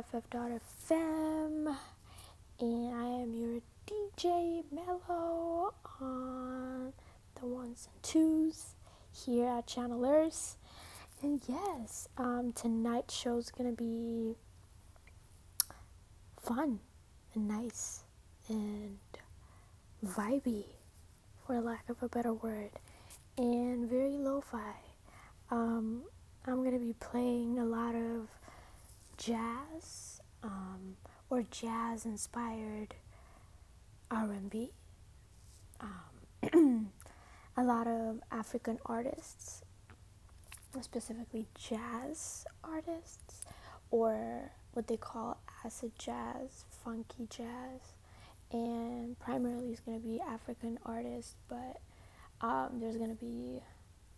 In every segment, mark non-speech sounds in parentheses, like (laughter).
BFF.fm. And I am your DJ Mellow on the ones and twos here at Channel ERS. And yes, um, tonight's show is to be fun and nice and vibey, for lack of a better word, and very lo fi. Um, I'm to be playing a lot of jazz um, or jazz inspired R&B. Um, (clears throat) a lot of African artists, specifically jazz artists, or what they call acid jazz, funky jazz, and primarily it's going to be African artists, but um, there's going to be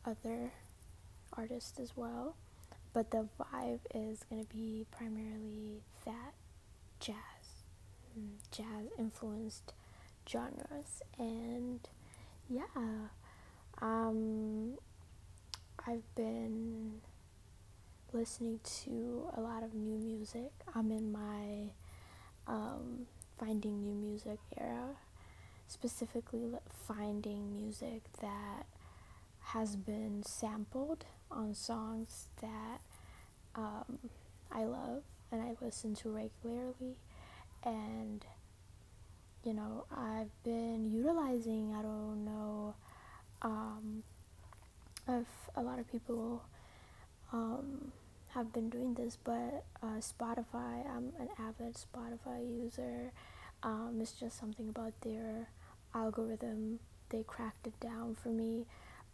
other artists as well. But the vibe is going to be primarily that jazz, mm, jazz influenced genres, and yeah, um, I've been listening to a lot of new music. I'm in my um, finding new music era, specifically finding music that has been sampled on songs that um, I love and I listen to regularly. And, you know, I've been utilizing, I don't know um, if a lot of people um, have been doing this, but uh, Spotify, I'm an avid Spotify user. Um, it's just something about their algorithm. They cracked it down for me.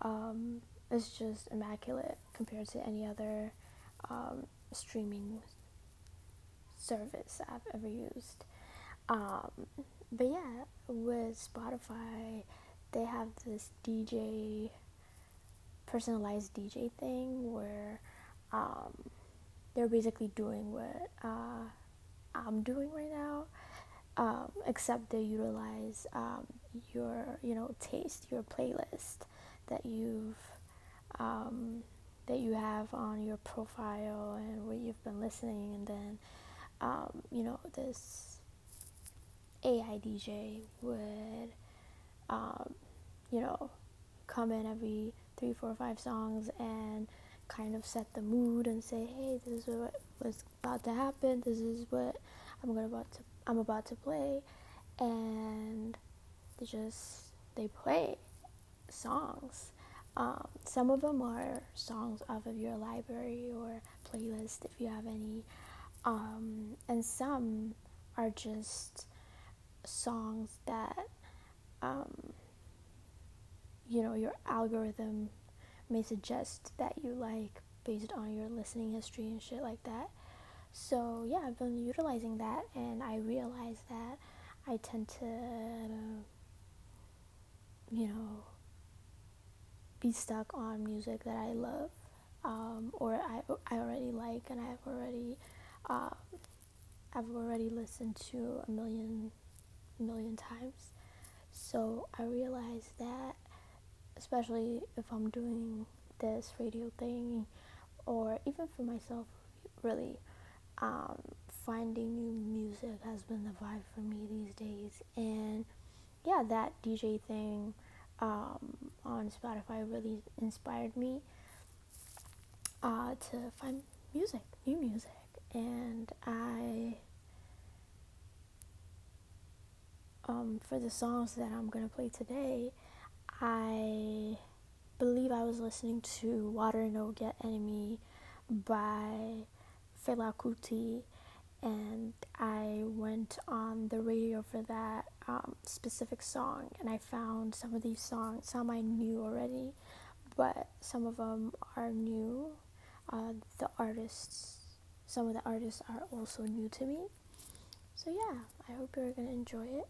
Um, it's just immaculate compared to any other um, streaming service I've ever used. Um, but yeah, with Spotify, they have this DJ, personalized DJ thing where um, they're basically doing what uh, I'm doing right now, um, except they utilize um, your, you know, taste, your playlist that you've um, that you have on your profile and what you've been listening, and then um, you know this AI DJ would um, you know come in every three, four, five songs and kind of set the mood and say, hey, this is what was about to happen. This is what I'm gonna about to I'm about to play, and they just they play songs um, some of them are songs off of your library or playlist if you have any, um, and some are just songs that um, you know your algorithm may suggest that you like based on your listening history and shit like that. So yeah, I've been utilizing that, and I realize that I tend to, you know be stuck on music that I love um, or I, I already like and I've already uh, I've already listened to a million million times. So I realized that especially if I'm doing this radio thing or even for myself really um, finding new music has been the vibe for me these days and yeah that DJ thing um, on Spotify really inspired me uh, to find music, new music, and I. Um, for the songs that I'm gonna play today, I believe I was listening to Water No Get Enemy by Fela Kuti and I went on the radio for that um, specific song, and I found some of these songs. Some I knew already, but some of them are new. Uh, the artists, some of the artists are also new to me. So yeah, I hope you're gonna enjoy it.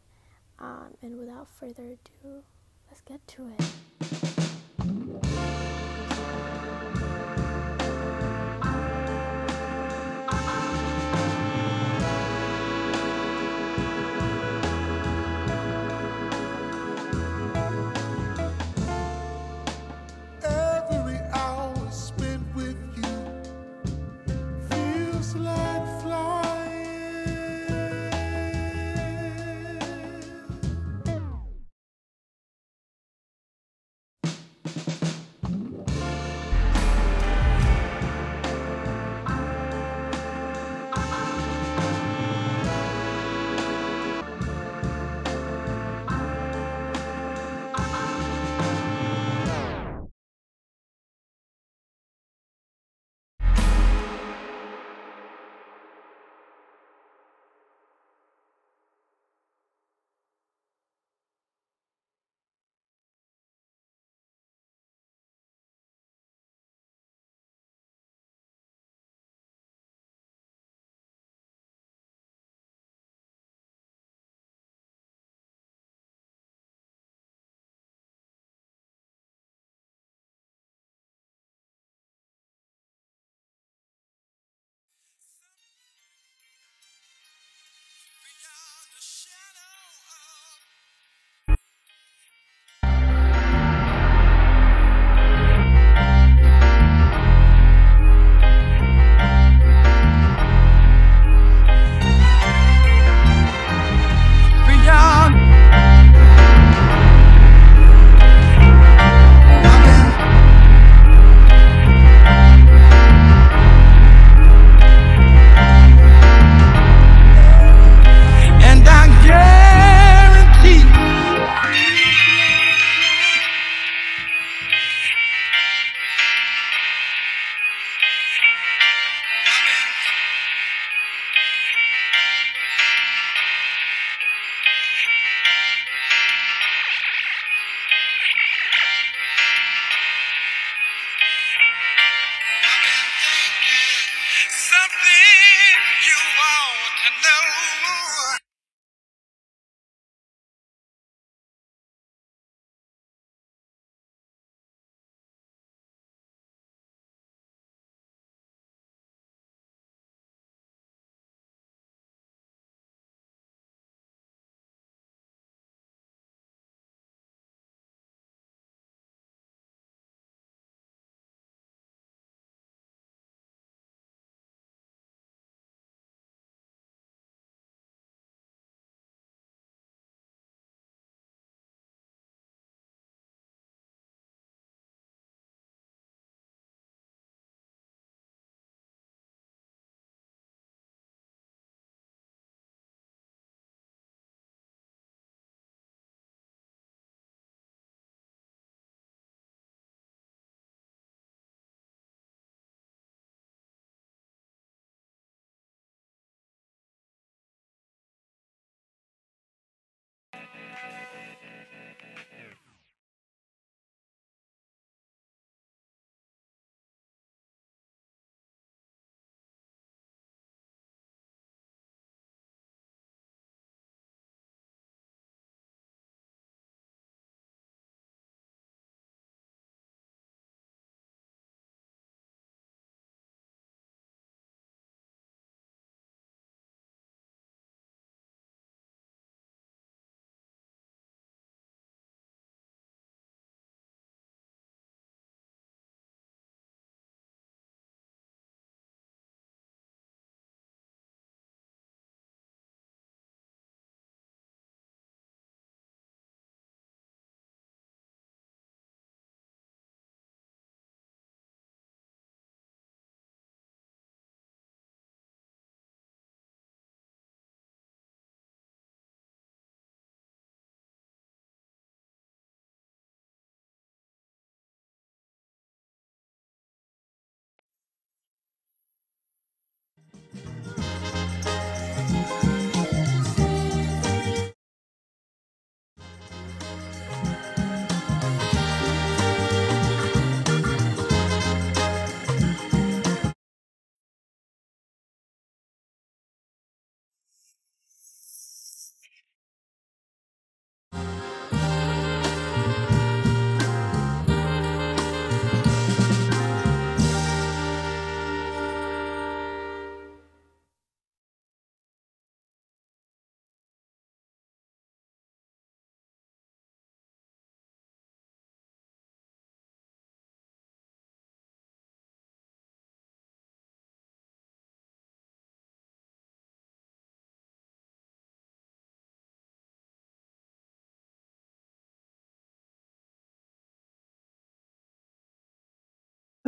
Um, and without further ado, let's get to it.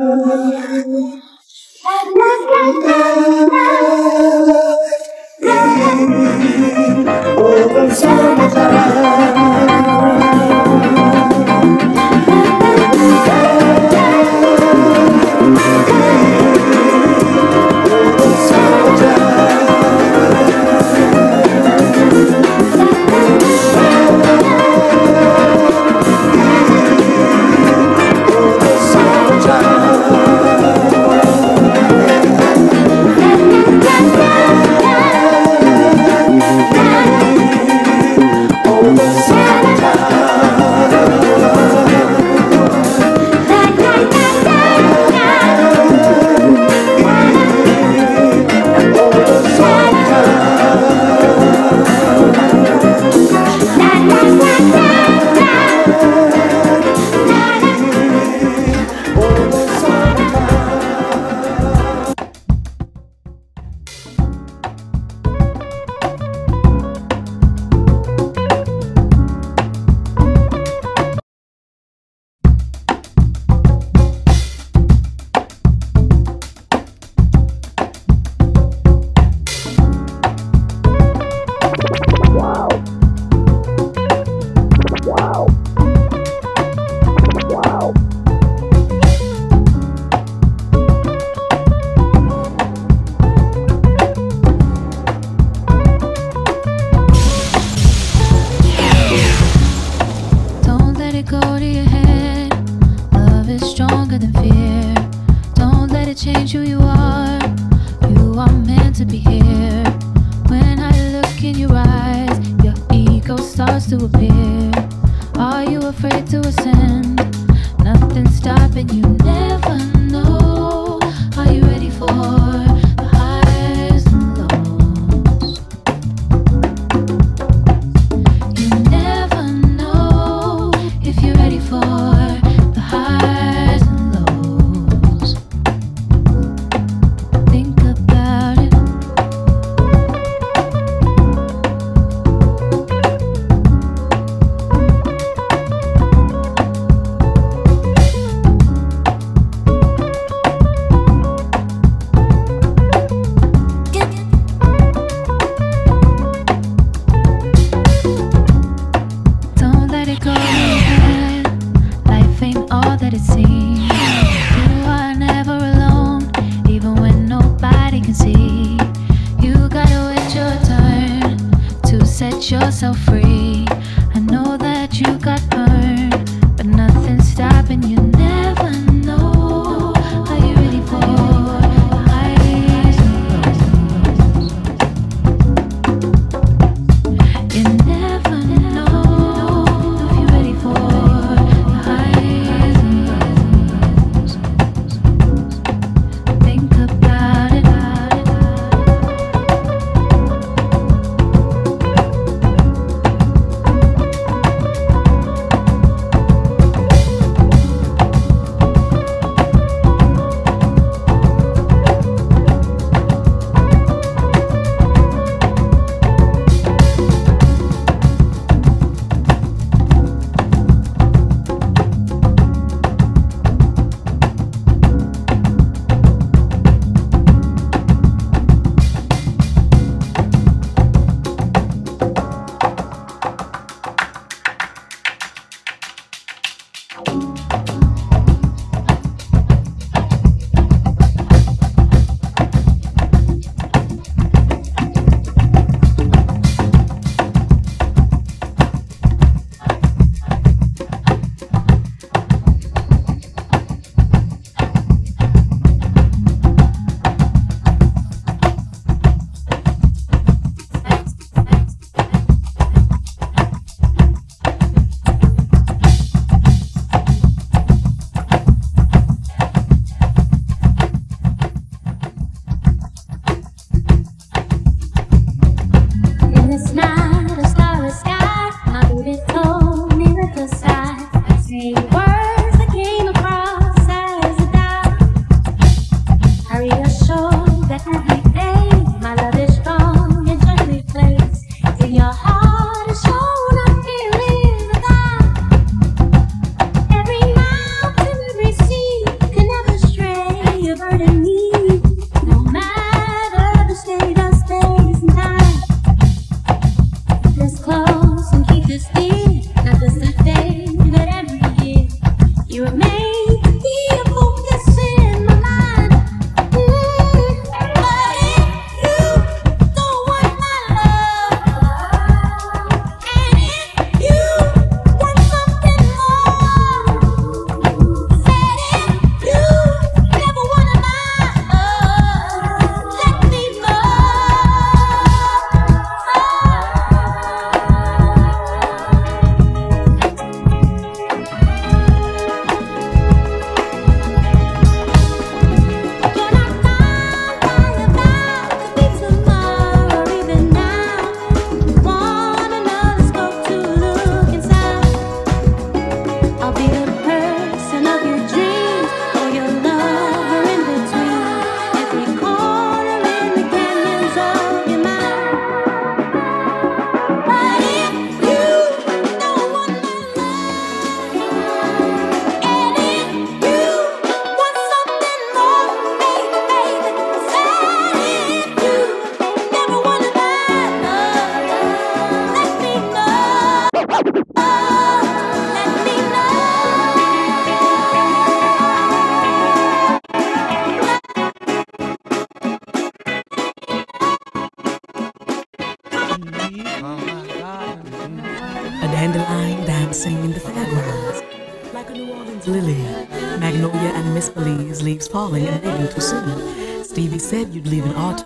Every believe in art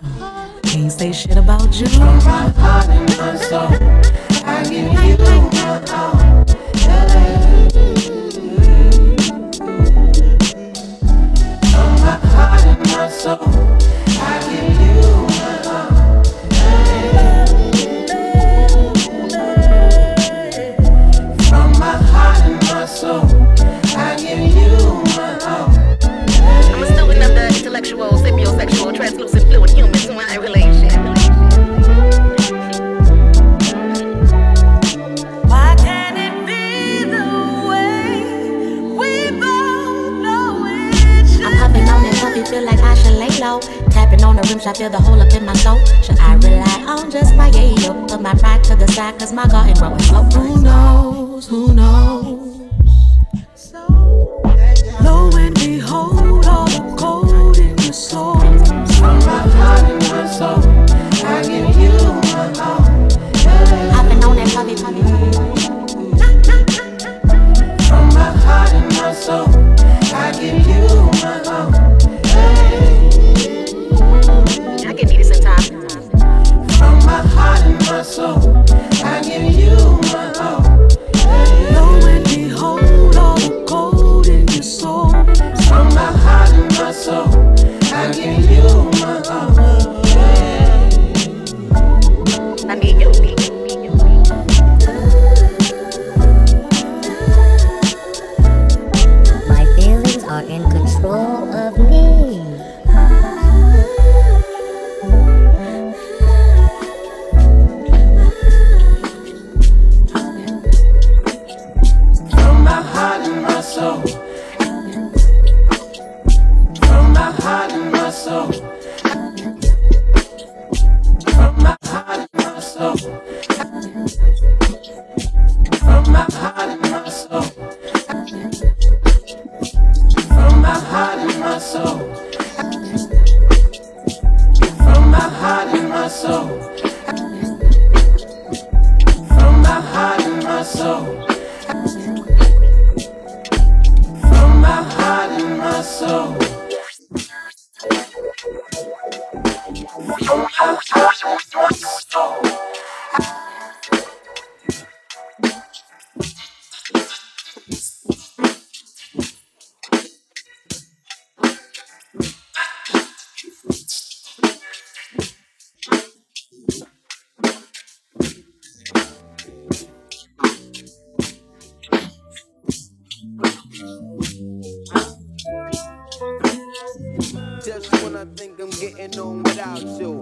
without you.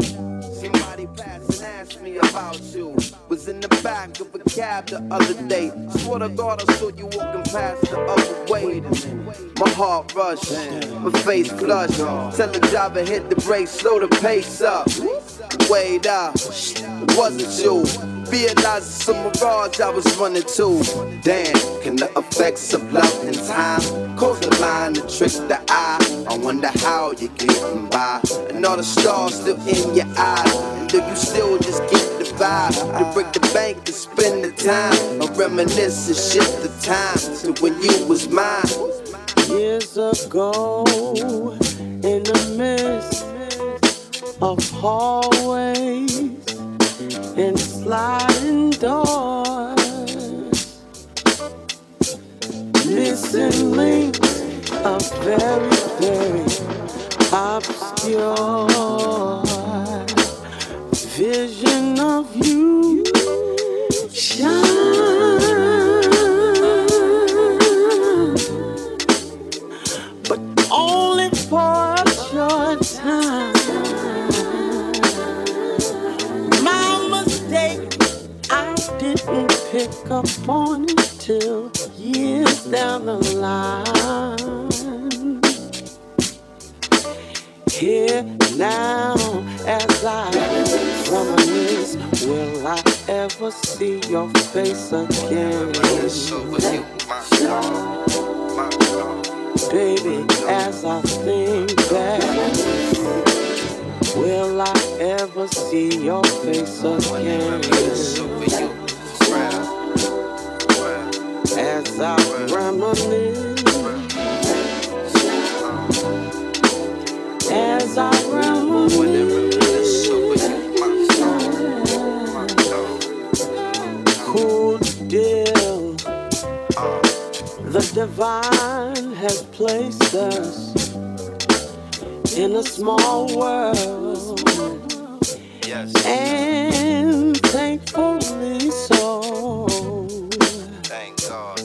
Somebody passed and asked me about you. Was in the back of a cab the other day. Swear to God, I saw you walking past the other way. My heart rushed, my face flushed. Tell the driver hit the brakes, slow the pace up. Wait up, it wasn't you. It's a mirage I was running to. Damn, can the effects of love and time cause the line to trick the eye? I wonder how you're getting by. And all the stars still in your eyes. And do you still just get the vibe? To break the bank and spend the time. Or reminisce and shift the time to when you was mine. years ago in the midst of hallways and sliding doors missing links a very very obscure vision of you shine but only for a short time. My mistake, I didn't pick up on it till years down the line. Here now, as I reminisce, will I ever see your face again? Baby, as I think back, will I ever see your face again? As I reminisce, as I cool deal, the divine has placed us in a small world. Yes. And thankfully so, Thank God.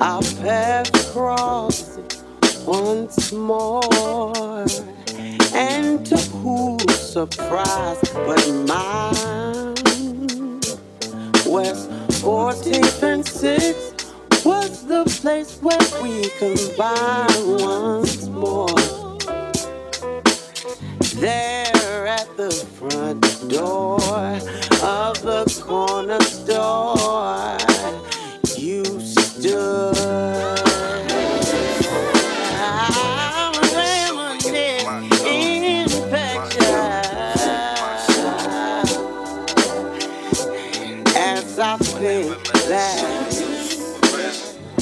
our paths crossed once more. And to whose surprise but mine, West 14th and 6th was the place where we combined once more. There at the front door of the corner store, you stood. Think that.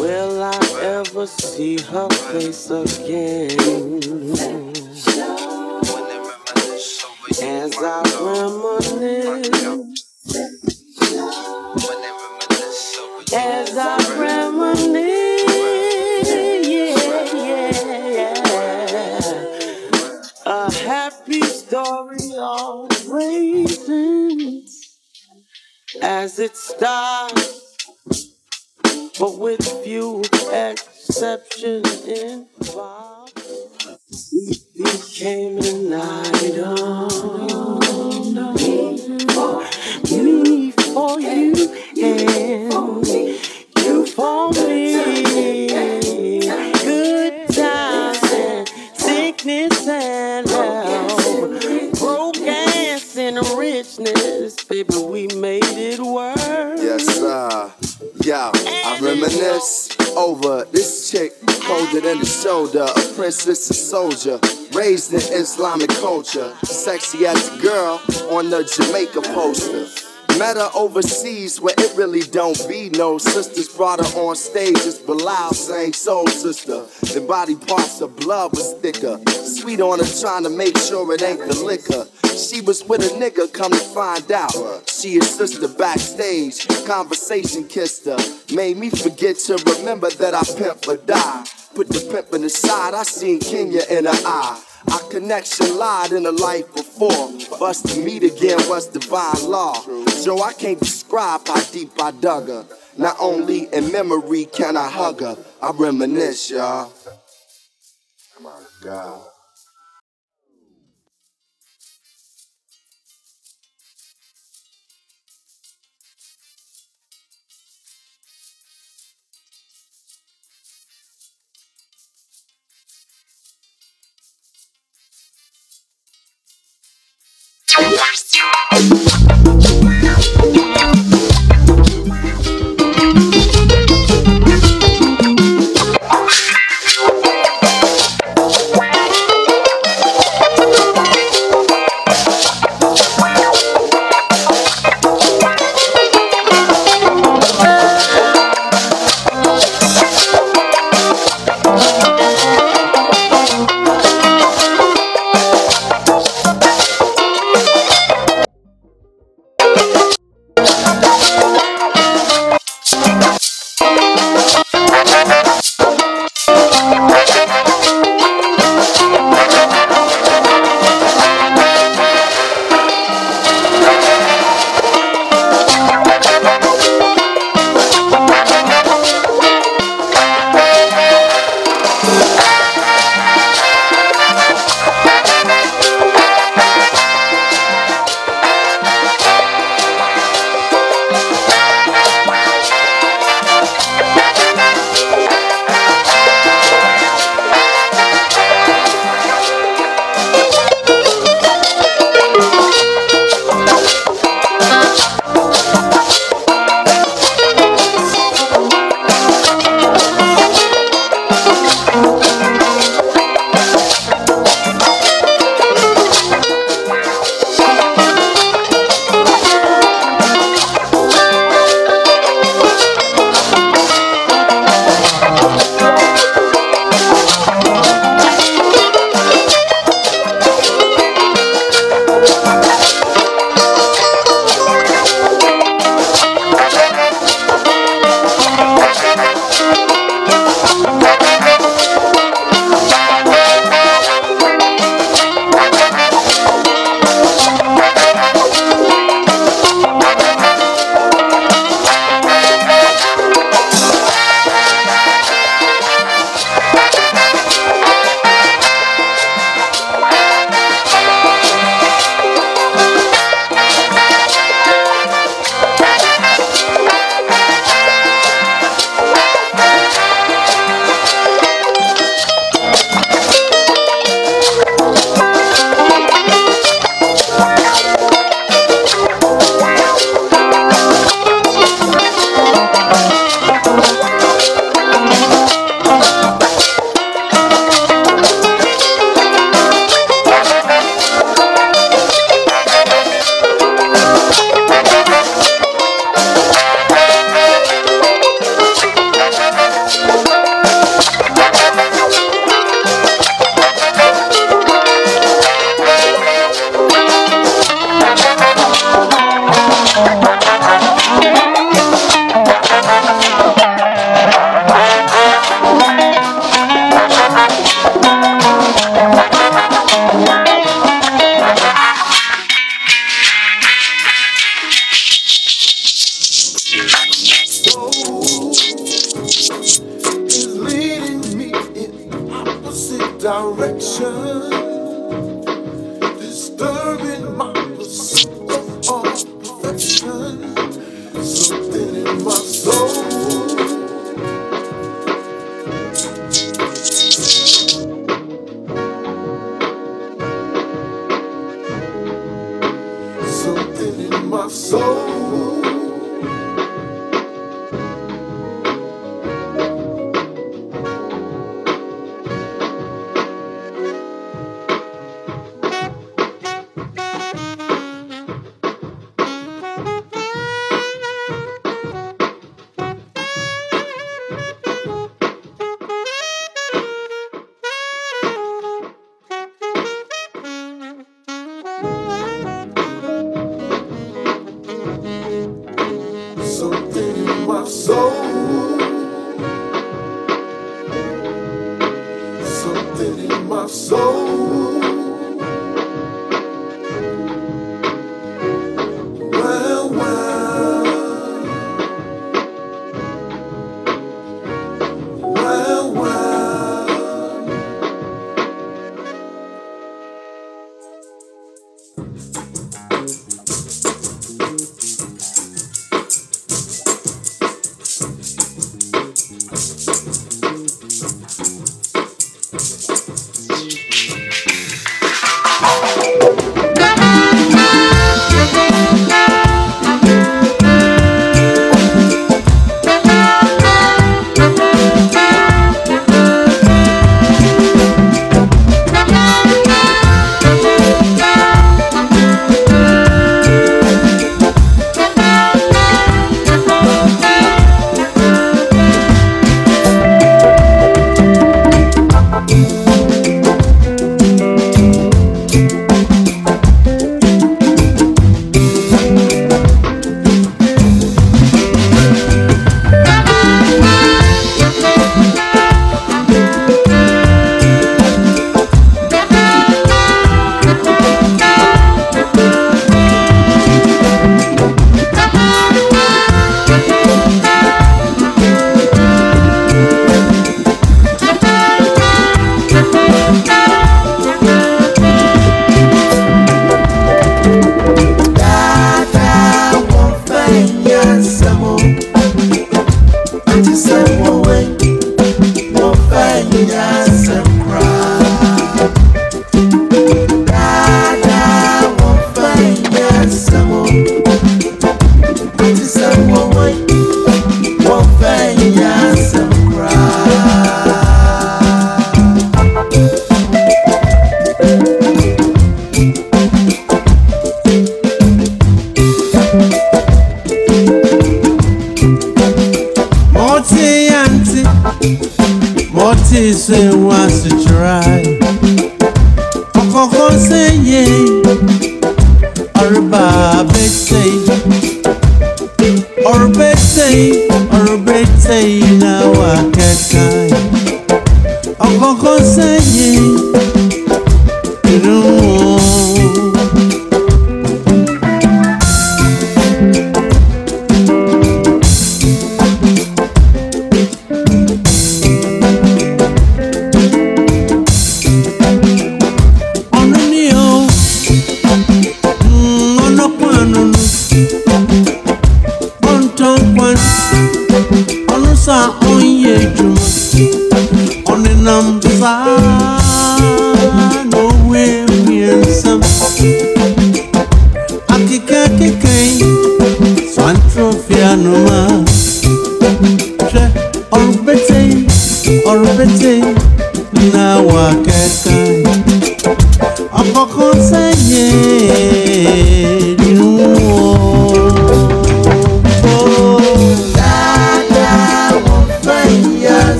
Will I ever see her face again? As I reminisce, as I reminisce, yeah, yeah. A happy story always ends as it starts, but with few exceptions involved. We became a night on me for you and you for than the shoulder, a princess, a soldier, raised in Islamic culture, sexy as a girl on the Jamaica poster. Met her overseas where it really don't be no sisters. Brought her on stage as Bilal sang Soul Sister. The body parts of blood was thicker. Sweet on her trying to make sure it ain't the liquor. She was with a nigga, come to find out. She his sister backstage. Conversation kissed her. Made me forget to remember that I pimp or die. Put the pimpin' aside, I seen Kenya in her eye. Our connection lied in a life before. For us to meet again was divine law. So I can't describe how deep I dug her. Not only in memory can I hug her, I reminisce, y'all. My God. Thank you.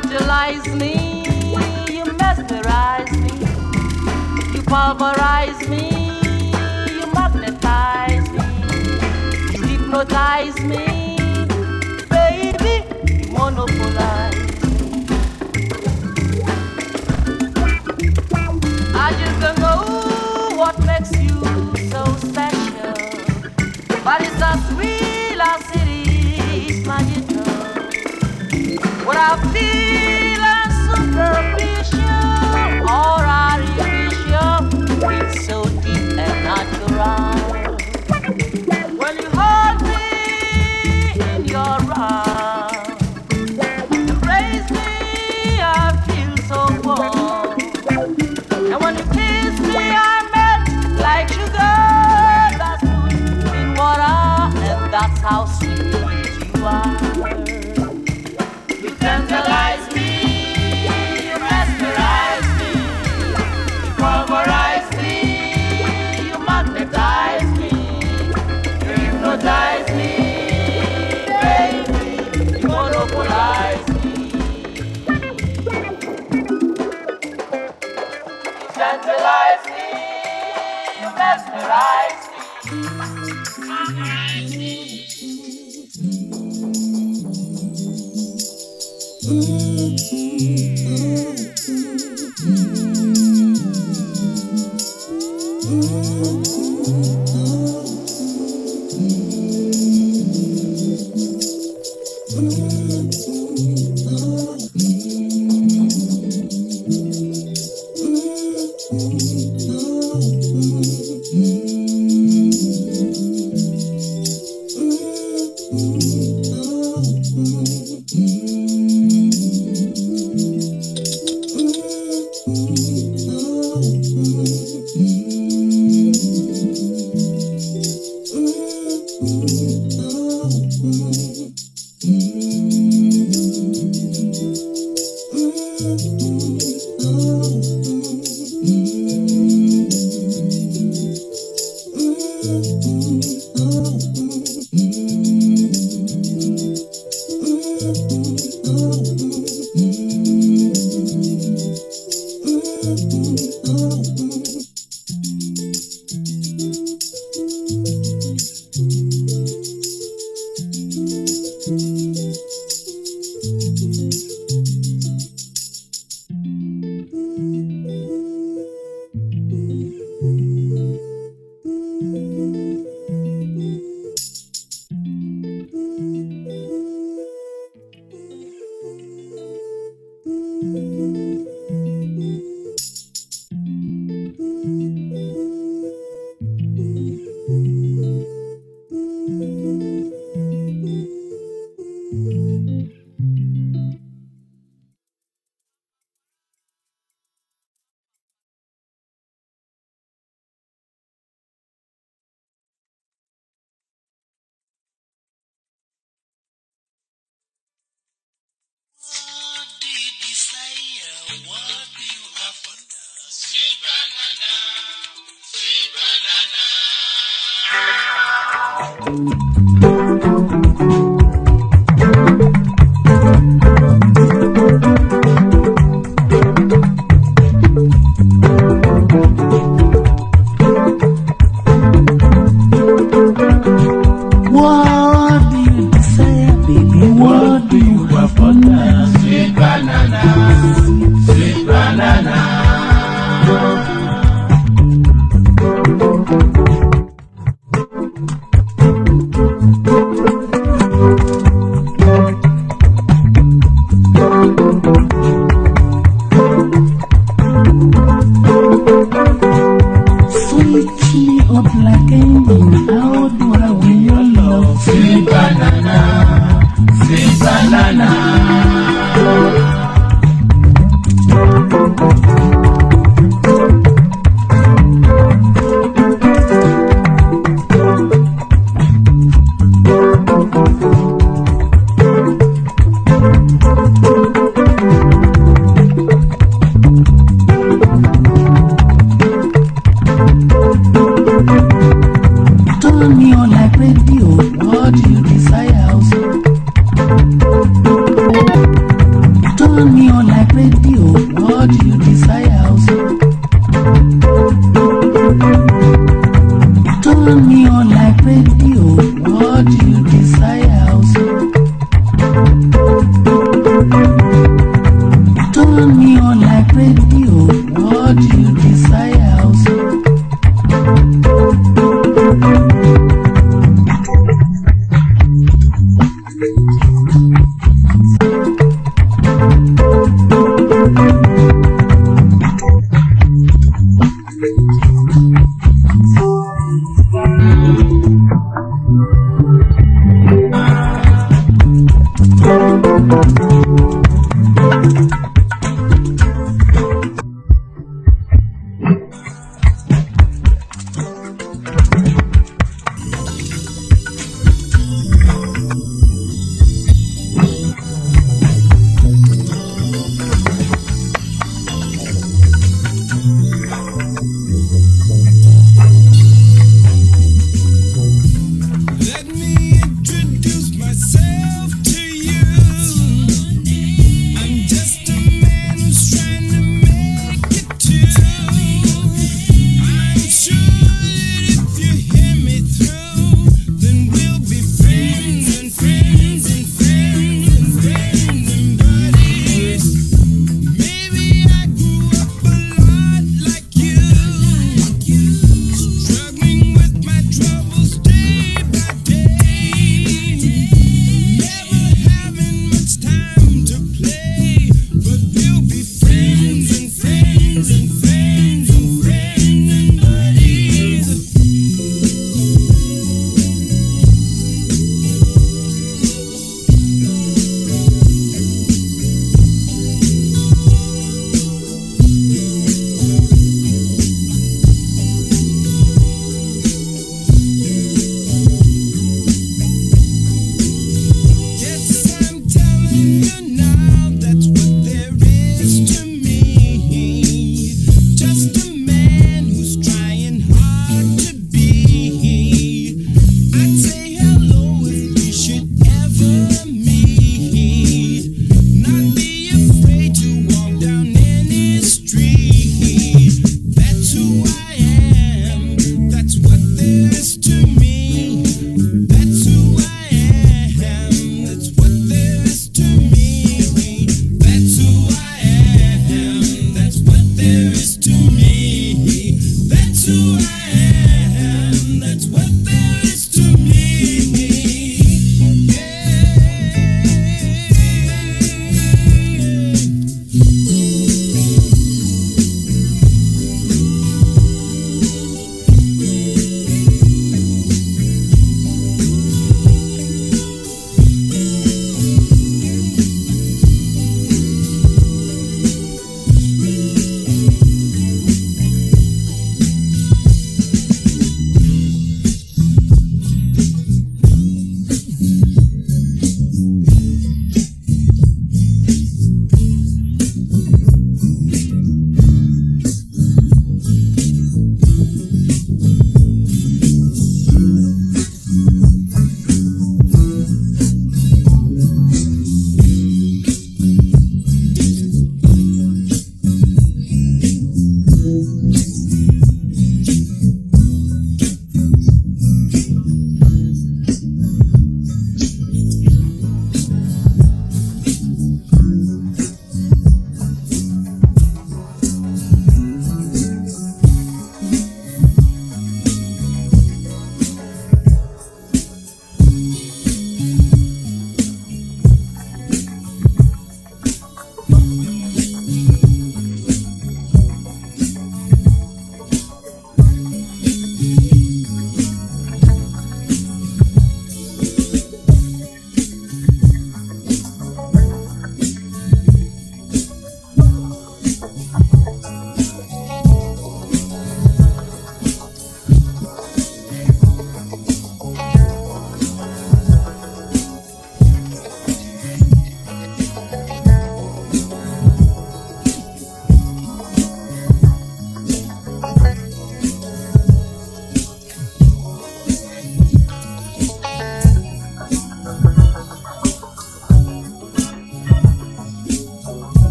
tantalize me, you mesmerize me, you pulverize me, you magnetize me, you hypnotize me. about this. What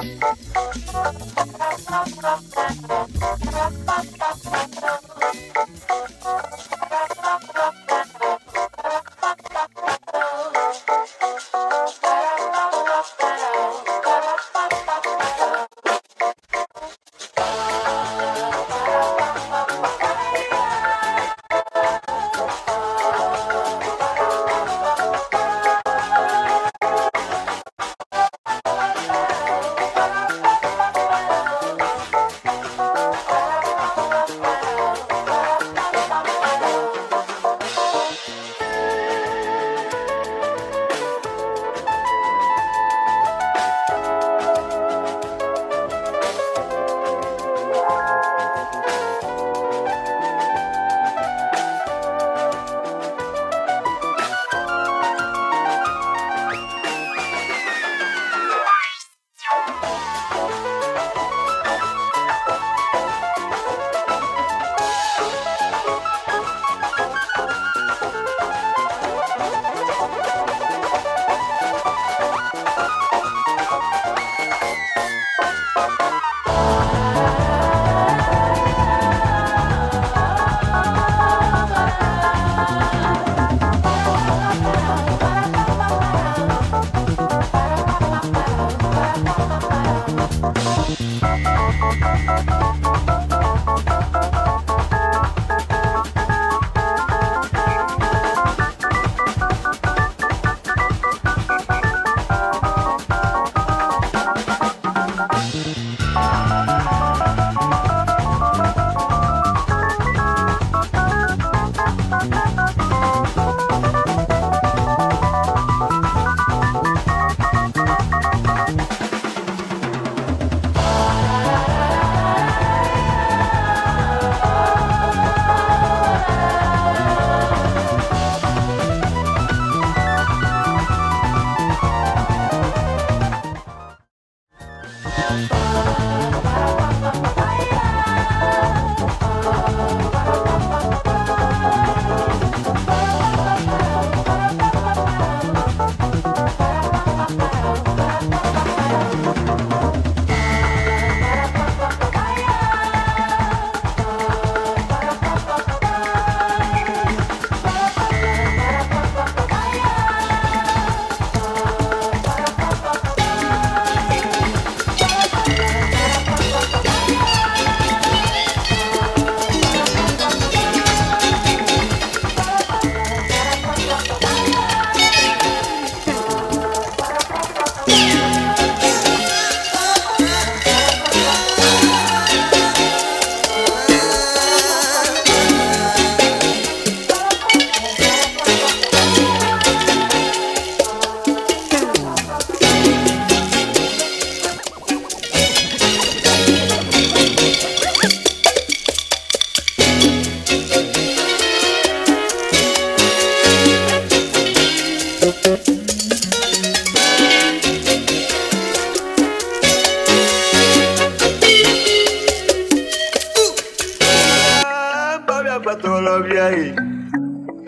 Thank you.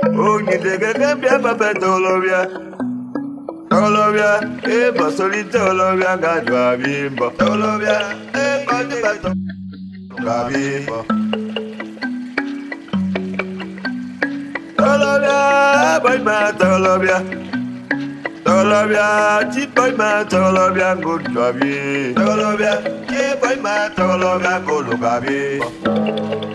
Onyidegege bịa tolobịa tolobịa ịbọsolite olobịa gajụ abịa mbọ tolobịa ịbọdịbatọ gabịa mbọ tolobịa ịbọdịma tolobịa tolobịa tibọdịma tolobịa ngụjụ abịa tolobịa ịbọdịma tolobịa ngụlụ gabịa mbọ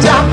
Jump,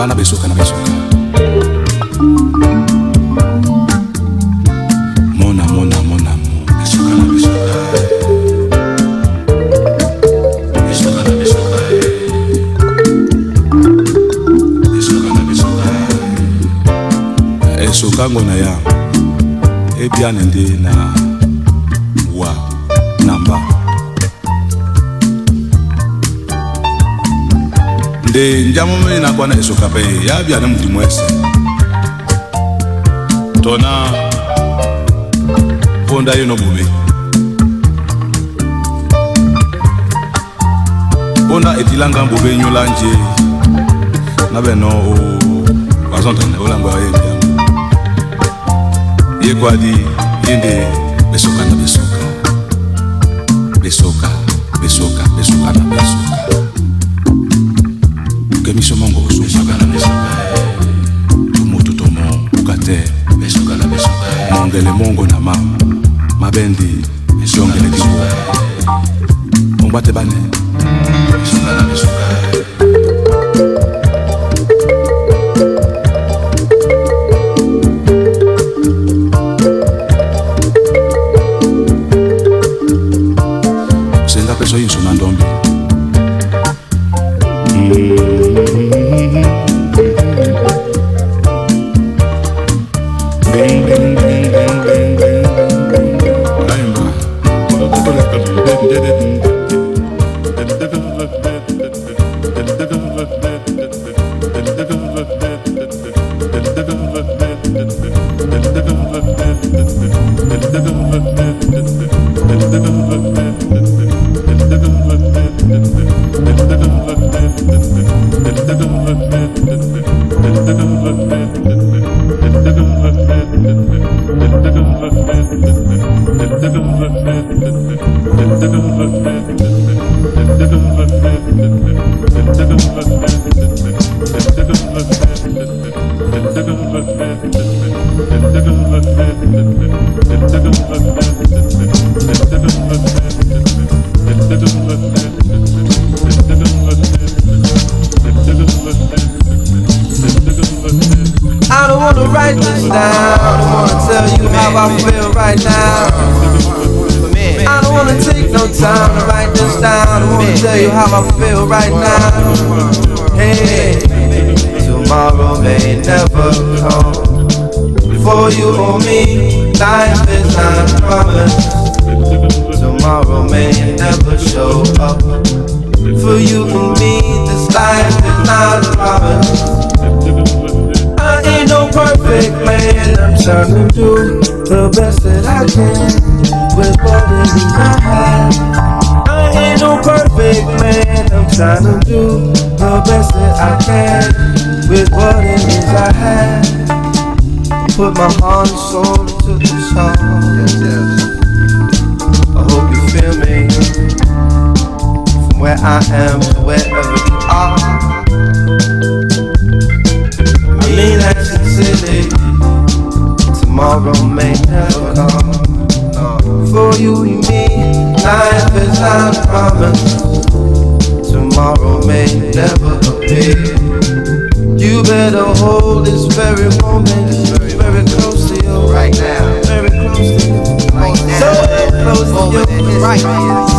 bana besoka na besoka. Mona mona mona mo besoka na besoka. Besoka na besoka. Besoka na besoka. Eh, Esokango na ya. Eh, Ebiane nde na wa namba. Nde njamu ndako wana esoka mpe yabi ane mudimu ese tona mponda ye nobubi mponda etilanga mbubi enyola nje. Nabeno bazantane olanga ye mbiamo ye kwadi ye nde besoka na besoka. Besoka besoka besoka na besoka. Tomorrow may never appear. You better hold this very moment very, very close to you right now. Very close to you. Right now. So close to you right now.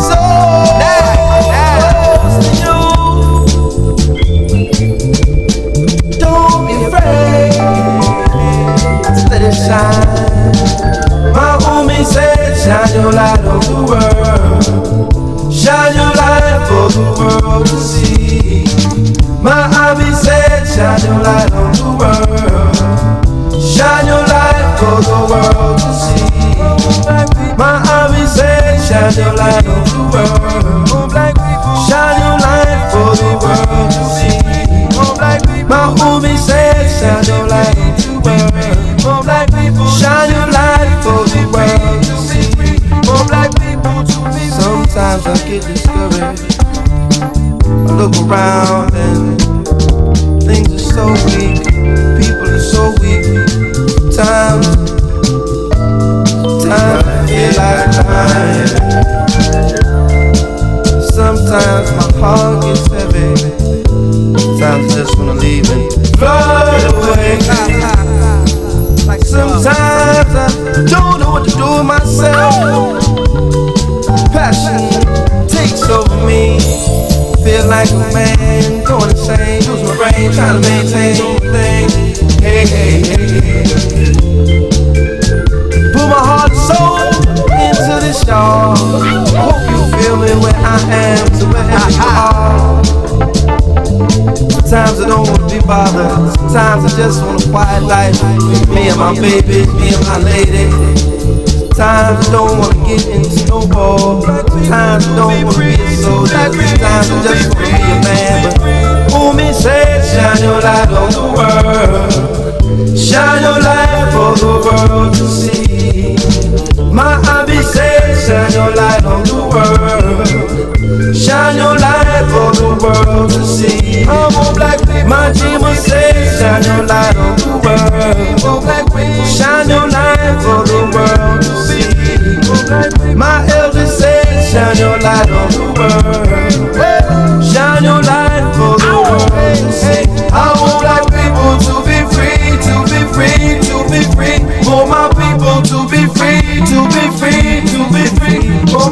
baby.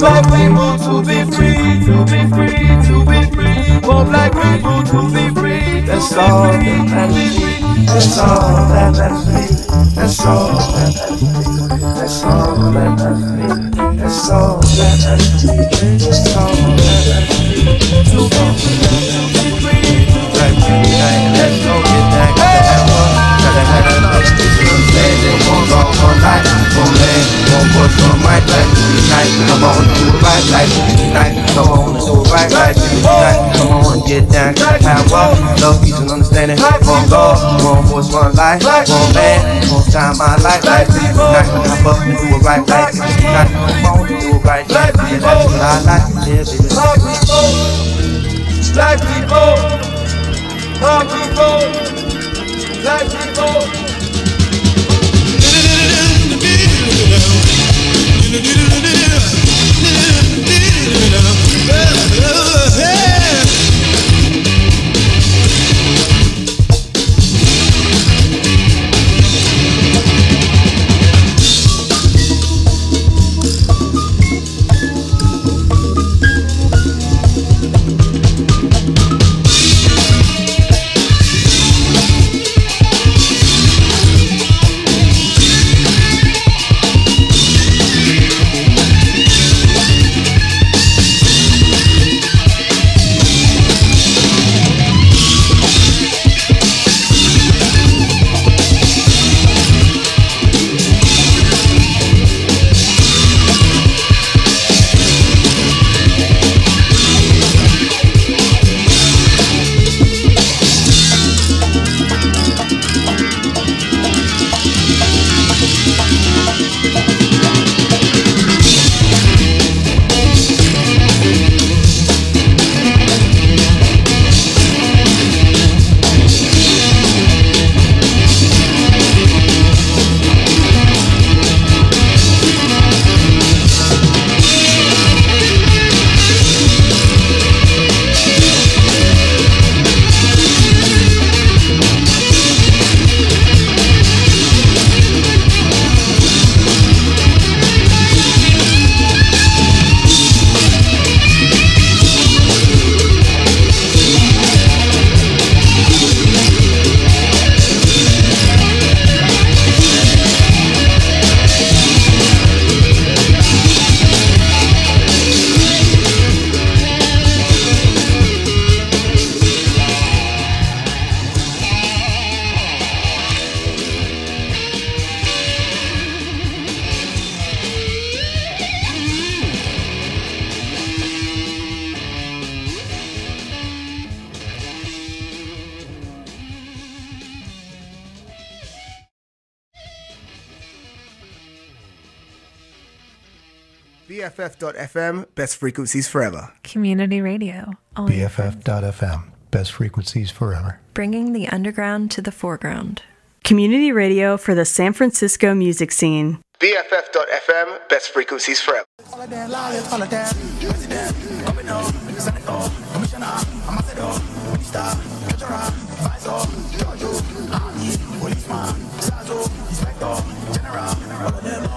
Move like people to be free, to be free, to be free. Move like people to be free. That's all that matters. That's all that matters. That's all that matters. That's all that matters. That's all that matters. That's all that matters. To be free, to be free. Like we ain't let's go get that. Cause on, work on my life, tonight, come on, do it right, life, tonight, come on, do it's right, life, tonight, come on, get down, power, love, peace, and understanding, one God, one voice, one life, one man, one time, my life, life, tonight, Come on and do it right, life, tonight, come on, do it right, life, tonight, life, live it, life, people, life, people. Best frequencies forever. Community radio. BFF.FM. Best frequencies forever. Bringing the underground to the foreground. Community radio for the San Francisco music scene. BFF.FM. Best frequencies forever. General, all of them